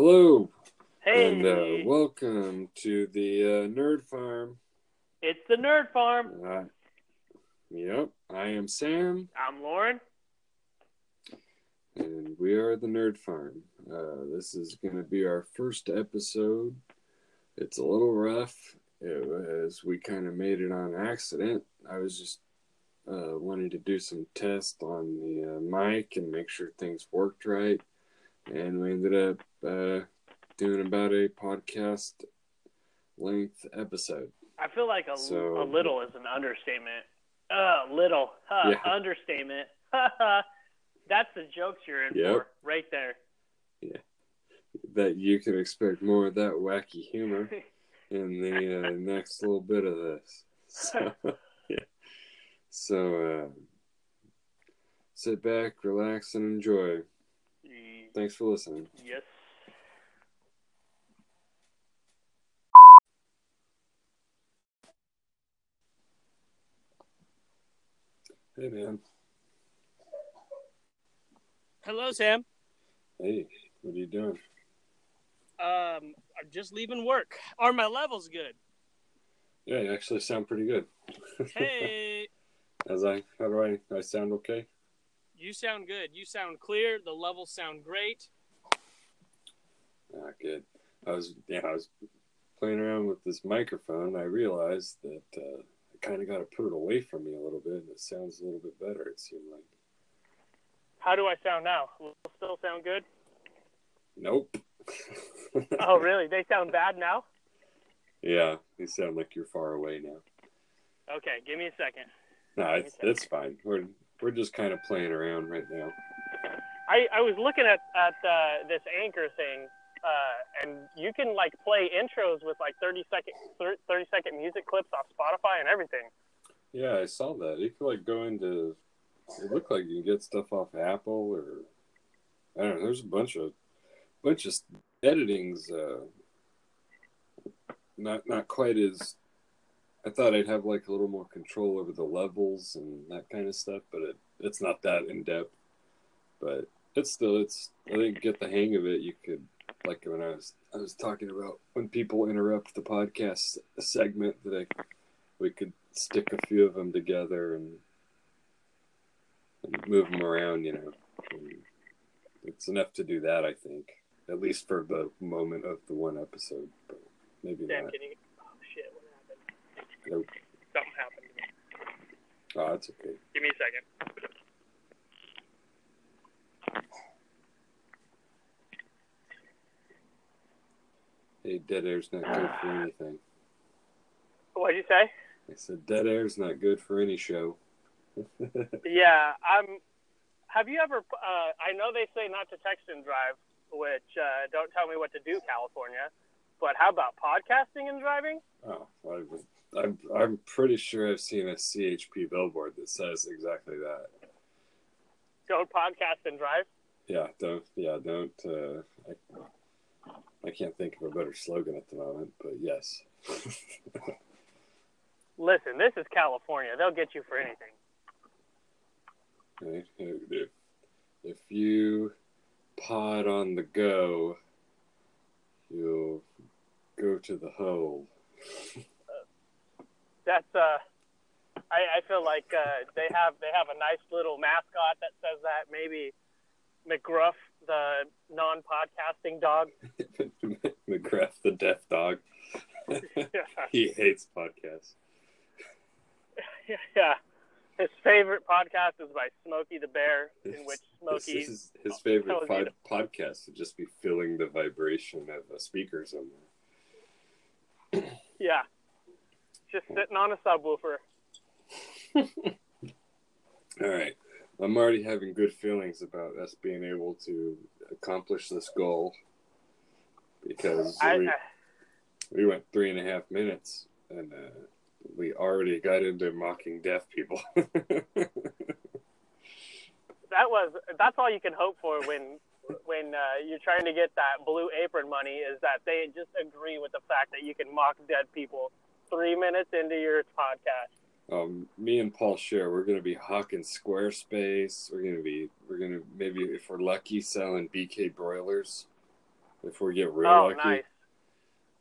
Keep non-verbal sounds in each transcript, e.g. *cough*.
Hello, Hey, and uh, welcome to the uh, Nerd Farm. it's the Nerd Farm. Uh, yep, I am Sam, I'm Lauren. and we are the Nerd Farm. Uh, this is going to be our first episode. It's a little rough. It was we kind of made it on accident. I was just uh, wanting to do some tests on the uh, mic and make sure things worked right, and we ended up uh, doing about a podcast length episode. I feel like a, So- a little is an understatement. Uh, little, huh, Yeah. understatement. *laughs* That's the jokes you're in Yep. for, right there. Yeah, that you can expect more of that wacky humor *laughs* in the uh, next little bit of this. So, *laughs* yeah. So, uh, sit back, relax, and enjoy. Thanks for listening. yes. Hey, man. Hello, Sam. Hey, what are you doing? Um, I'm just leaving work. Are my levels good? Yeah, you actually sound pretty good. *laughs* Hey, As I, how do I, I sound okay? You sound good. You sound clear. The levels sound great. Not good. I was, yeah, I was playing around with this microphone. I realized that uh, I kind of got to put it away from me a little bit, and it sounds a little bit better. It seemed like. How do I sound now? Will still sound good? Nope. *laughs* Oh, really? *laughs* They sound bad now? Yeah, you sound like you're far away now. Okay, give me a second. No, it's, it's fine. We're we're just kind of playing around right now. I, I was looking at at uh, this anchor thing, uh, and you can like play intros with like 30 second 30 second music clips off Spotify and everything. Yeah, I saw that. You could like go into. It looked like you can get stuff off Apple or I don't know. There's a bunch of bunch of editing's. Uh, not not quite as. I thought I'd have like a little more control over the levels and that kind of stuff, but it it's not that in depth. But it's still it's. I think get the hang of it. You could like when I was I was talking about when people interrupt the podcast segment that I we could stick a few of them together and, and move them around, you know. And it's enough to do that, I think, at least for the moment of the one episode, but maybe not. can you? Oh shit! What happened? Nope. Something happened to me. Oh, that's okay. Give me a second. Hey, dead air's not good for *sighs* anything. What'd you say? I said dead air's not good for any show. *laughs* Yeah, I'm. Have you ever? Uh, I know they say not to text and drive, which uh, don't tell me what to do, California. But how about podcasting and driving? oh, I was, I'm, I'm pretty sure I've seen a CHP billboard that says exactly that. Don't podcast and drive. Yeah, don't. Yeah, don't. Uh, I, I can't think of a better slogan at the moment, but yes. *laughs* Listen, this is California. They'll get you for anything. If, if you pod on the go, you'll go to the hole. *laughs* That's uh, I, I feel like uh, they have they have a nice little mascot that says that. Maybe McGruff, the non-podcasting dog. *laughs* McGruff, the deaf dog. *laughs* he hates podcasts. yeah. His favorite podcast is by Smokey the Bear, in which Smokey. His, his favorite pod, podcast would just be feeling the vibration of a speaker somewhere. Yeah. Just sitting on a subwoofer. *laughs* All right. I'm already having good feelings about us being able to accomplish this goal because I, we, I, we went three and a half minutes and uh, we already got into mocking deaf people. *laughs* that was that's all you can hope for when when uh, you're trying to get that blue apron money is that they just agree with the fact that you can mock dead people three minutes into your podcast. um, me and Paul share. We're going to be hawking Squarespace. We're going to be, we're going to maybe, if we're lucky, selling BK broilers. if we get real Oh, lucky. nice.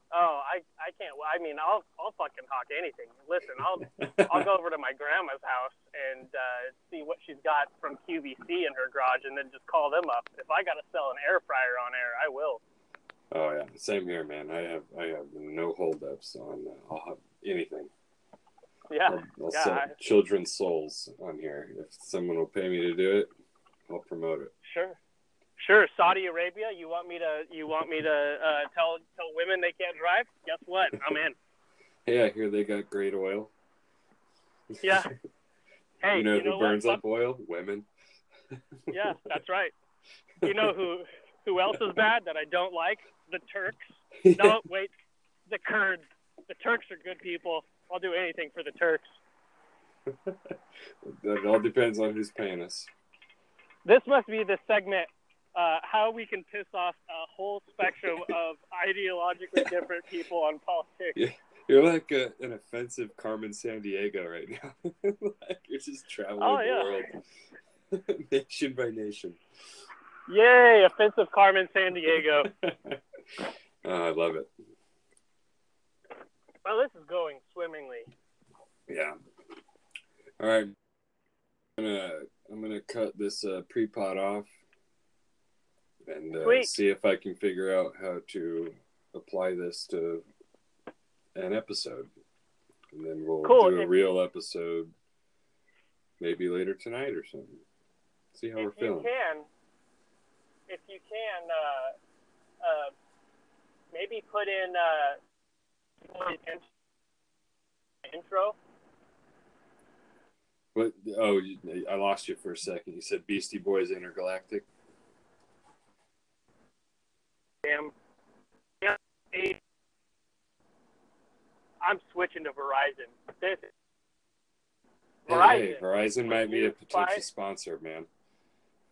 Oh, I I can't. I mean, I'll I'll fucking hawk anything. Listen, I'll I'll go over to my grandma's house and uh, see what she's got from QVC in her garage, and then just call them up. If I got to sell an air fryer on air, I will. Oh yeah, same here, man. I have I have no holdups on. Uh, I'll have anything. Yeah, I'll, I'll yeah, sell I- children's souls on here. If someone will pay me to do it, I'll promote it. sure, sure. Saudi Arabia, you want me to you want me to uh, tell tell women they can't drive? Guess what? I'm in. Hey, I hear they got great oil. Yeah. *laughs* Hey, you know you who know burns what? up oil? Women. Yeah, that's right. *laughs* You know who who else is bad that I don't like? The Turks. *laughs* No, wait, the Kurds. The Turks are good people. I'll do anything for the Turks. *laughs* That all depends on who's paying us. This must be the segment. Uh, how we can piss off a whole spectrum *laughs* of ideologically different people on politics. Yeah. You're like a, an offensive Carmen Sandiego right now. like you're just traveling Oh, the world, nation by nation. Yay, offensive Carmen Sandiego. Oh, I love it. Well, this is going swimmingly. Yeah. All right. I'm gonna I'm gonna cut this uh, pre-pot off and uh, see if I can figure out how to apply this to an episode, and then we'll Cool. do a If- real episode maybe later tonight or something. See how we're if you feeling. can, if you can, uh, uh, maybe put in uh, intro. What? Oh, I lost you for a second. You said Beastie Boys Intergalactic. Damn. I'm switching to Verizon. This Hey, Verizon hey, Verizon might be a potential Five- sponsor, man.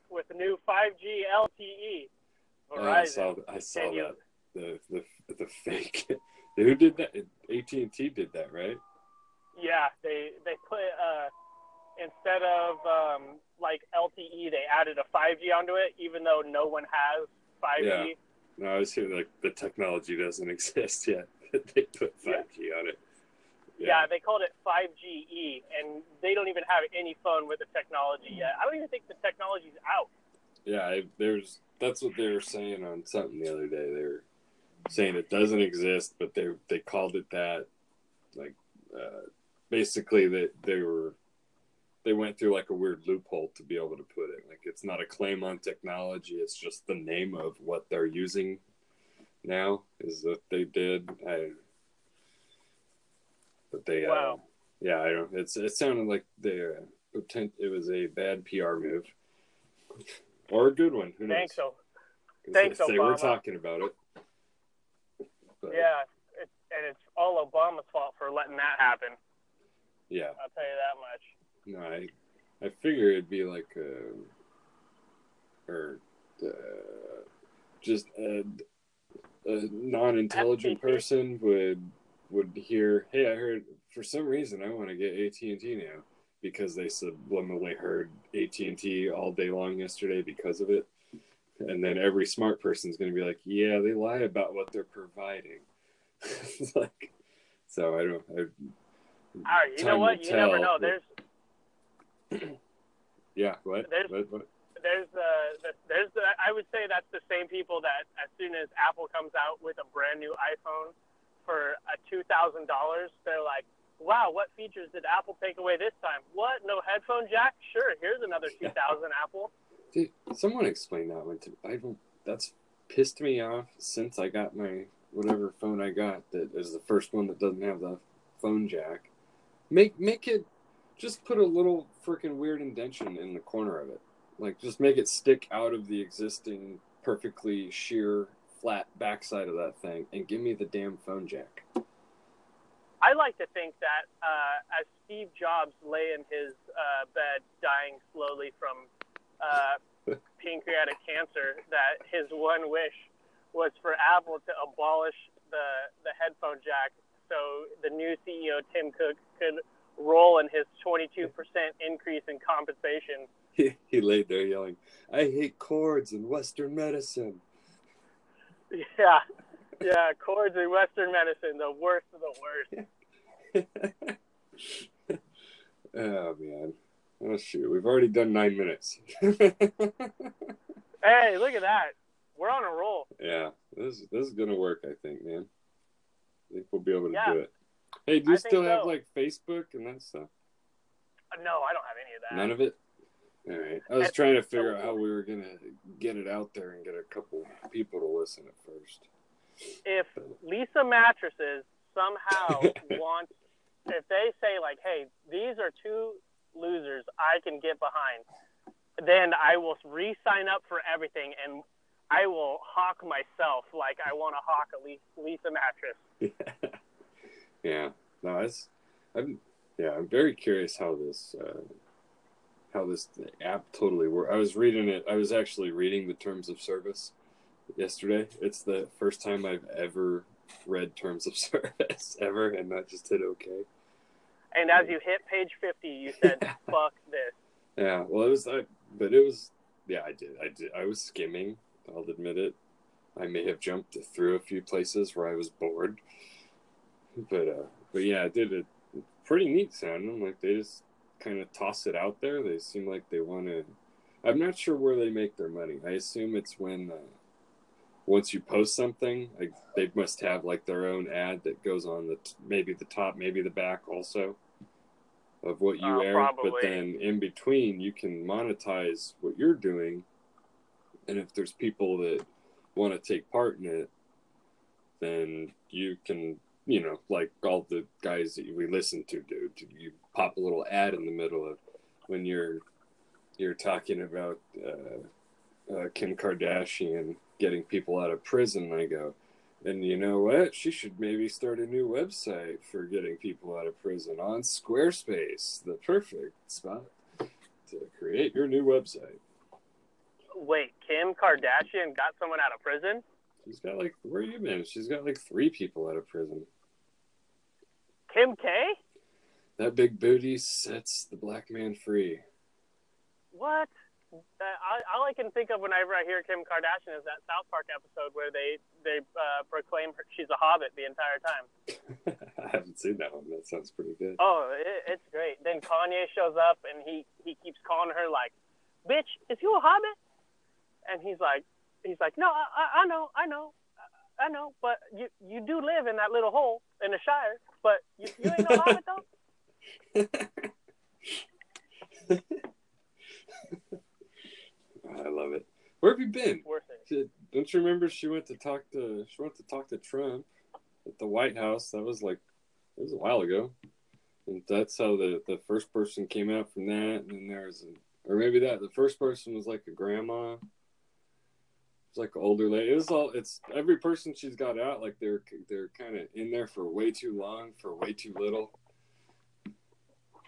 with the new 5G LTE. Oh, I saw, I saw that. The, the the fake. *laughs* Who did that? AT and T did that, right? Yeah, they they put uh instead of um like LTE, they added a 5G onto it, even though no one has 5G. Yeah. No, I was hearing like the technology doesn't *laughs* exist yet. they put 5G on it. Yeah. they called it 5GE, and they don't even have any phone with the technology yet. I don't even think the technology's out. Yeah, I, there's that's what they were saying on something the other day. They were saying it doesn't exist, but they they called it that. Like, uh, basically, that they were they went through like a weird loophole to be able to put it. Like, it's not a claim on technology; it's just the name of what they're using now. Is that they did? I, but they, uh, yeah, I don't. It's it sounded like they uh. It was a bad PR move. *laughs* Or a good one. Who knows? Thanks, so Thanks, they, they were talking about it. Yeah, it, and it's all Obama's fault for letting that happen. yeah. I'll tell you that much. No, I I figure it'd be like uh or uh, just a, a non-intelligent person would would hear, "Hey, I heard for some reason I want to get AT&T now." Because they subliminally heard AT&T all day long yesterday because of it. And then every smart person is going to be like, yeah, they lie about what they're providing. *laughs* Like, so I don't. I, All right, you know what? You never know. but- There's *clears throat* yeah, what? There's- what, what? there's uh the- there's the, I would say that's the same people that as soon as Apple comes out with a brand new iPhone for a two thousand dollars, they're like, "Wow, what features did Apple take away this time? What? No headphone jack? Sure, here's another two thousand *laughs* Apple." Dude, someone explain that one to me. I don't. That's pissed me off since I got my whatever phone I got. That is the first one that doesn't have the phone jack. Make make it. Just put a little freaking weird indention in the corner of it. Like just make it stick out of the existing perfectly sheer flat backside of that thing, and give me the damn phone jack. I like to think that uh, as Steve Jobs lay in his uh, bed, dying slowly from uh, pancreatic cancer, that his one wish was for Apple to abolish the the headphone jack, so the new CEO Tim Cook could roll in his 22% increase in compensation. *laughs* He, he laid there yelling, "I hate cords and Western medicine." Yeah, yeah. Chords in Western medicine, the worst of the worst. *laughs* oh man. Oh shoot, we've already done nine minutes. *laughs* Hey, look at that. We're on a roll. yeah, this this is gonna work. I think, man. I think we'll be able to Yeah. do it. Hey, do you I still have so. like Facebook and that stuff? No, I don't have any of that. None of it. All right. I was And- trying to figure out how we were gonna get it out there and get a couple people to listen at first. if Leesa Mattresses somehow *laughs* wants, if they say like, "Hey, these are two losers I can get behind," then I will re-sign up for everything and I will hawk myself like I want to hawk a mattress. *laughs* yeah. No, it's. I'm. Yeah, I'm very curious how this. Uh, how this app totally works. I was reading it. I was actually reading the terms of service yesterday. It's the first time I've ever read terms of *laughs* service ever, and not just hit okay. And as you hit page 50, you said, *laughs* "Fuck this." Yeah, well, it was, I, but it was, yeah, I did, I did, I was skimming. I'll admit it. I may have jumped through a few places where I was bored, but, uh, but yeah, I did it. Pretty neat sounding. Like they just kind of toss it out there. They seem like they want to. I'm not sure where they make their money. I assume it's when uh, once you post something, like they must have like their own ad that goes on the t- maybe the top, maybe the back also of what you Uh, air. probably. But then in between, you can monetize what you're doing, and if there's people that want to take part in it, then you can. You know, like all the guys that we listen to do, you pop a little ad in the middle of when you're you're talking about uh, uh, Kim Kardashian getting people out of prison. I go, and you know what? She should maybe start a new website for getting people out of prison on Squarespace, the perfect spot to create your new website. Wait, Kim Kardashian got someone out of prison? She's got like, where you been? She's got like three people out of prison. Kim K? That big booty sets the black man free. What? Uh, I, all I can think of whenever I hear Kim Kardashian is that South Park episode where they they uh, proclaim her, she's a hobbit the entire time. *laughs* I haven't seen that one. That sounds pretty good. Oh, it, it's great. Then Kanye shows up and he he keeps calling her like, "Bitch, is you a hobbit?" And he's like, he's like, "No, I, I- I know, I know, I know, but you you do live in that little hole in the Shire, but you, you ain't no hobbit though." *laughs* Love it. Where have you been? Worth it. She- Don't you remember she went to talk to she went to talk to Trump at the White House? That was like it was a while ago, and that's how the the first person came out from that. And then there was, a, or maybe that the first person was like a grandma. It was like an older lady. It was all. It's every person she's got out like they're they're kind of in there for way too long for way too little.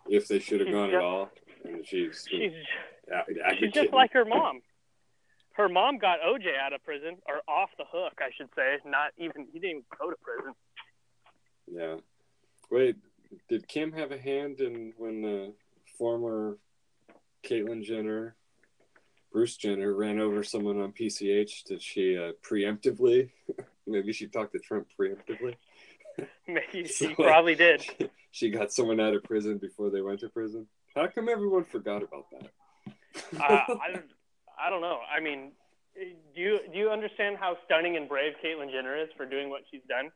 If they should have gone at all, and she's She's she's she's just like her mom. Her mom got OJ out of prison or off the hook, I should say. Not even he didn't even go to prison. Yeah. Wait, did Kim have a hand in when the former Caitlyn Jenner, Bruce Jenner, ran over someone on PCH? Did she uh, preemptively? *laughs* Maybe she talked to Trump preemptively. *laughs* Maybe *laughs* So, he probably did. She got someone out of prison before they went to prison. How come everyone forgot about that? uh, I don't, I don't know. I mean, do you do you understand how stunning and brave Caitlyn Jenner is for doing what she's done?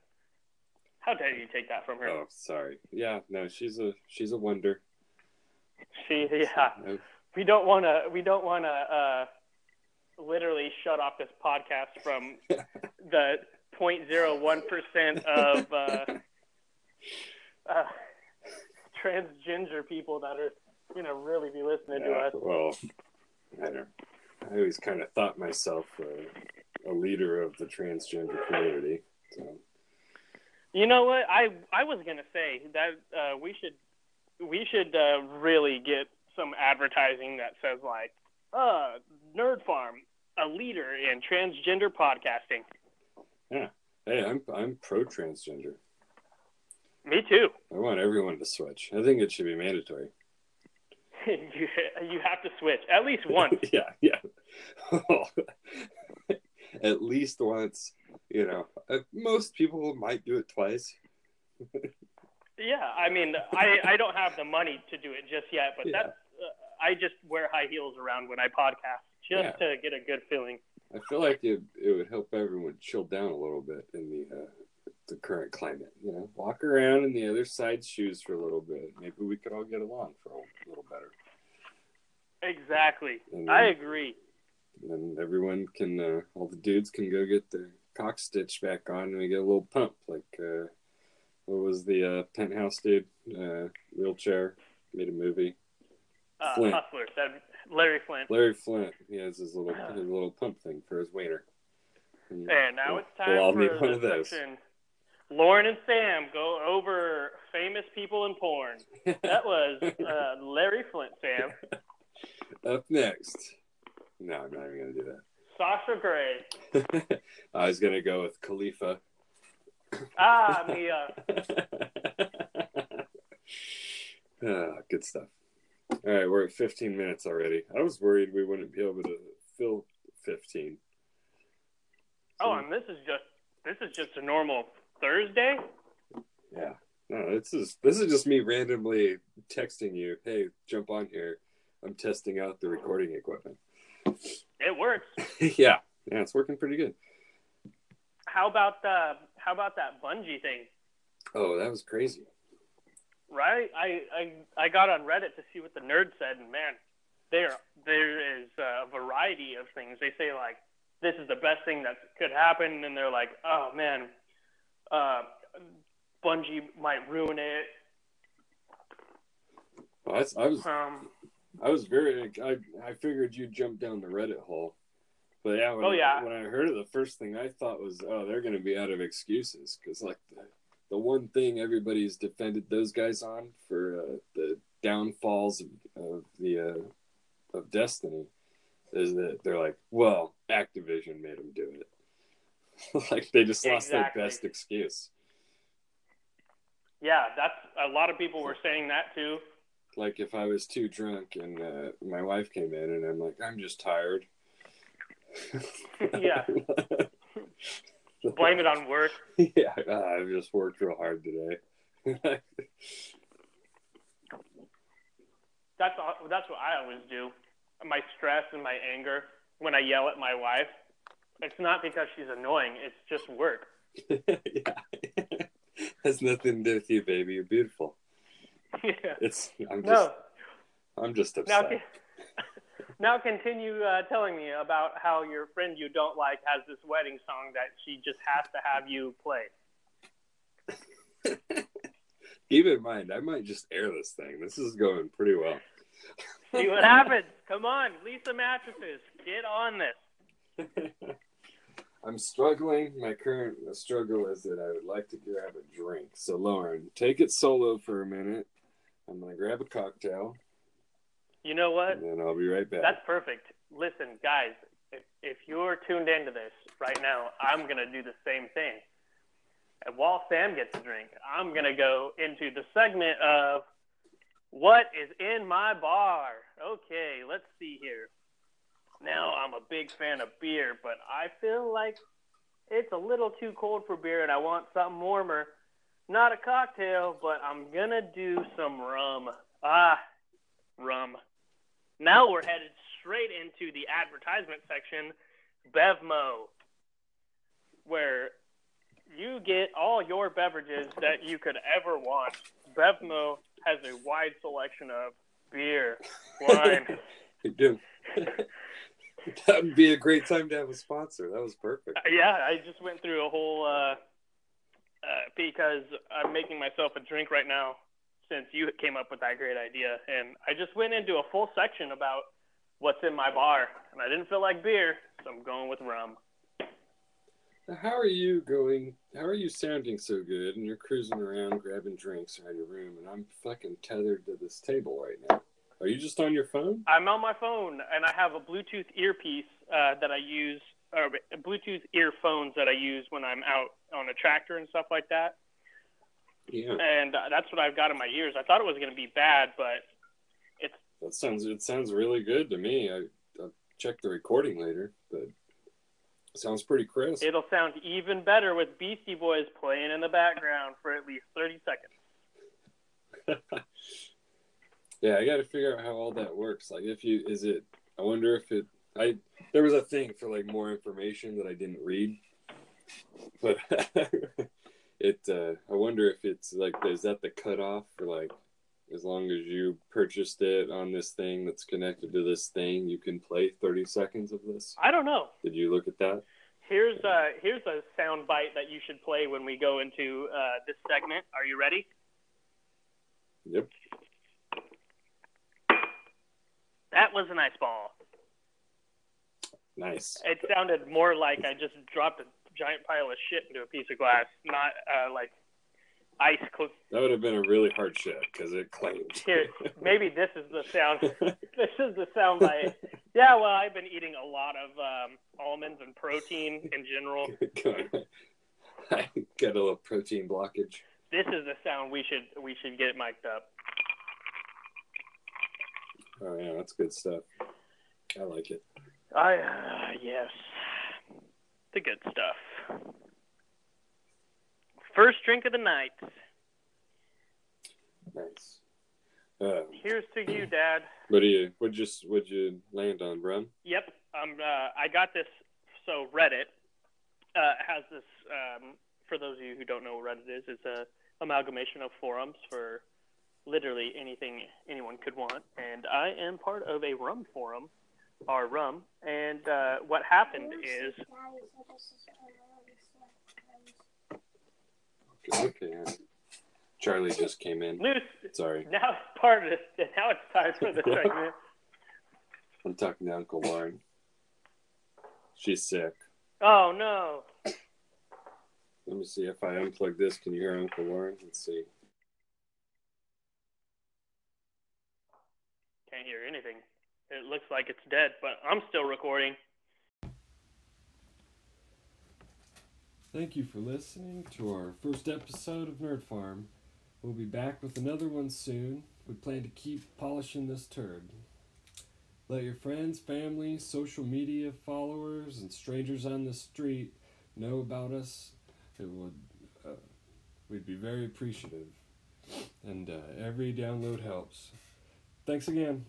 How dare you take that from her? oh, sorry. Yeah, no, she's a she's a wonder. She, yeah. We don't want to. We don't want to uh, literally shut off this podcast from *laughs* the 0.01 percent of uh, uh, transgender people that are gonna really be listening to us. well, I don't. I always kind of thought myself a, a leader of the transgender community. So You know what? I I was gonna say that uh, we should we should uh, really get some advertising that says like, uh, Nerd Farm, a leader in transgender podcasting. Yeah. Hey, I'm I'm pro transgender. Me too. I want everyone to switch. I think it should be mandatory. *laughs* you you have to switch at least once. *laughs* yeah, yeah. *laughs* At least once. you know, uh, most people might do it twice. Yeah, I mean, I I don't have the money to do it just yet, but Yeah. that's uh, I just wear high heels around when I podcast just to get a good feeling. I feel like it it would help everyone chill down a little bit in the uh, the current climate. You know, walk around in the other side's shoes for a little bit. Maybe we could all get along for a little better. Exactly, And I then, agree. then everyone can, uh, all the dudes can go get their cock stitch back on and we get a little pump. Like, uh, what was the uh, penthouse dude? Uh, wheelchair made a movie. Uh, Flynt. Hustler, that Larry Flynt. Larry Flynt. He has his little *sighs* his little pump thing for his wiener. And And now we'll- it's time we'll all for need one the of those. section. Lauren and Sam go over famous people in porn. That was *laughs* uh, Larry Flynt, Sam. Up next. No, I'm not even gonna do that. Sasha Grey. *laughs* I was gonna go with Khalifa. Ah, Mia. *laughs* ah, good stuff. All right, we're at 15 minutes already. I was worried we wouldn't be able to fill 15. Oh, and this is just this is just a normal Thursday. Yeah. No, this is this is just me randomly texting you, "Hey, jump on here. I'm testing out the recording equipment." It works. *laughs* yeah. Yeah, it's working pretty good. How about the how about that Bungie thing? Oh, that was crazy. Right? I I I got on Reddit to see what the nerd said, and man, there there is a variety of things. They say like this is the best thing that could happen, and they're like, oh man, uh, Bungie might ruin it. Well, that's- I was Um, I was very I I figured you'd jump down the Reddit hole. But yeah, when, Oh, yeah. when I heard it, the first thing I thought was, oh, they're going to be out of excuses because like the, the one thing everybody's defended those guys on for uh, the downfalls of, of the uh, of Destiny is that they're like, well, Activision made them do it. *laughs* like they just lost Exactly. their best excuse. yeah, that's a lot of people were saying that too. Like if I was too drunk and uh, my wife came in and I'm like, I'm just tired. yeah, *laughs* blame it on work. yeah, uh, I've just worked real hard today. *laughs* That's all, that's what I always do. My stress and my anger when I yell at my wife, it's not because she's annoying. It's just work. *laughs* yeah. *laughs* Has nothing to do with you, baby. You're beautiful. *laughs* yeah. It's I'm just No. I'm just Now, upset. con- now continue uh, telling me about how your friend you don't like has this wedding song that she just has to have you play. Keep in mind, I might just air this thing. This is going pretty well. See what happens. Come on, Leesa Mattresses, get on this. I'm struggling. My current struggle is that I would like to grab a drink. So, Lauren, take it solo for a minute. I'm going to grab a cocktail, You know what? and then I'll be right back. That's perfect. Listen, guys, if, if you're tuned into this right now, I'm going to do the same thing. And while Sam gets a drink, I'm going to go into the segment of what is in my bar. Okay, let's see here. Now, I'm a big fan of beer, but I feel like it's a little too cold for beer and I want something warmer. Not a cocktail, but I'm going to do some rum. Ah, rum. Now we're headed straight into the advertisement section, Bevmo, where you get all your beverages that you could ever want. Bevmo has a wide selection of beer, *laughs* wine. You're doing. *laughs* *laughs* that would be a great time to have a sponsor. That was perfect. yeah, I just went through a whole uh, uh, because I'm making myself a drink right now since you came up with that great idea, and I just went into a full section about what's in my bar, and I didn't feel like beer, so I'm going with rum. How are you going? How are you sounding so good? And you're cruising around grabbing drinks around your room, and I'm fucking tethered to this table right now. Are you just on your phone? I'm on my phone, and I have a Bluetooth earpiece uh, that I use, or Bluetooth earphones that I use when I'm out on a tractor and stuff like that. Yeah, And uh, that's what I've got in my ears. I thought it was going to be bad, but it's. that sounds. It sounds really good to me. I, I'll check the recording later, but Sounds pretty crisp. It'll sound even better with Beastie Boys playing in the background for at least 30 seconds. *laughs* yeah, I got to figure out how all that works. Like, if you is it? I wonder if it. I there was a thing for like more information that I didn't read, but *laughs* it. uh I wonder if it's like is that the cutoff for like as long as you purchased it on this thing that's connected to this thing, you can play 30 seconds of this. I don't know. Did you look at that? Here's a here's a sound bite that you should play when we go into uh, this segment. Are you ready? Yep. That was a nice ball. Nice. It sounded more like I just dropped a giant pile of shit into a piece of glass, not uh, like ice. Cl- That would have been a really hard shot because it claimed. Here, maybe this is the sound. *laughs* this is the sound bite. Yeah, well, I've been eating a lot of um, almonds and protein in general. *laughs* I got a little protein blockage. This is the sound we should we should get mic'd up. Oh yeah, that's good stuff. I like it. I uh, yes, the good stuff. First drink of the night. Nice. Um, Here's to you, Dad. what do you? What just? Would you land on, rum? Yep, um, uh, I got this. So Reddit uh, has this. Um, for those of you who don't know what Reddit is, it's a amalgamation of forums for literally anything anyone could want. And I am part of a rum forum, our rum. And uh, what happened is Okay. Charlie just came in. Sorry, Now it's part of this. Now it's time for the segment. I'm talking to Uncle Lauren. She's sick. Oh no! Let me see if I unplug this. Can you hear Uncle Lauren? Let's see. Can't hear anything. It looks like it's dead, but I'm still recording. Thank you for listening to our first episode of Nerd Farm. We'll be back with another one soon. We plan to keep polishing this turd. Let your friends, family, social media followers, and strangers on the street know about us. It would, uh, we'd be very appreciative. And uh, every download helps. Thanks again.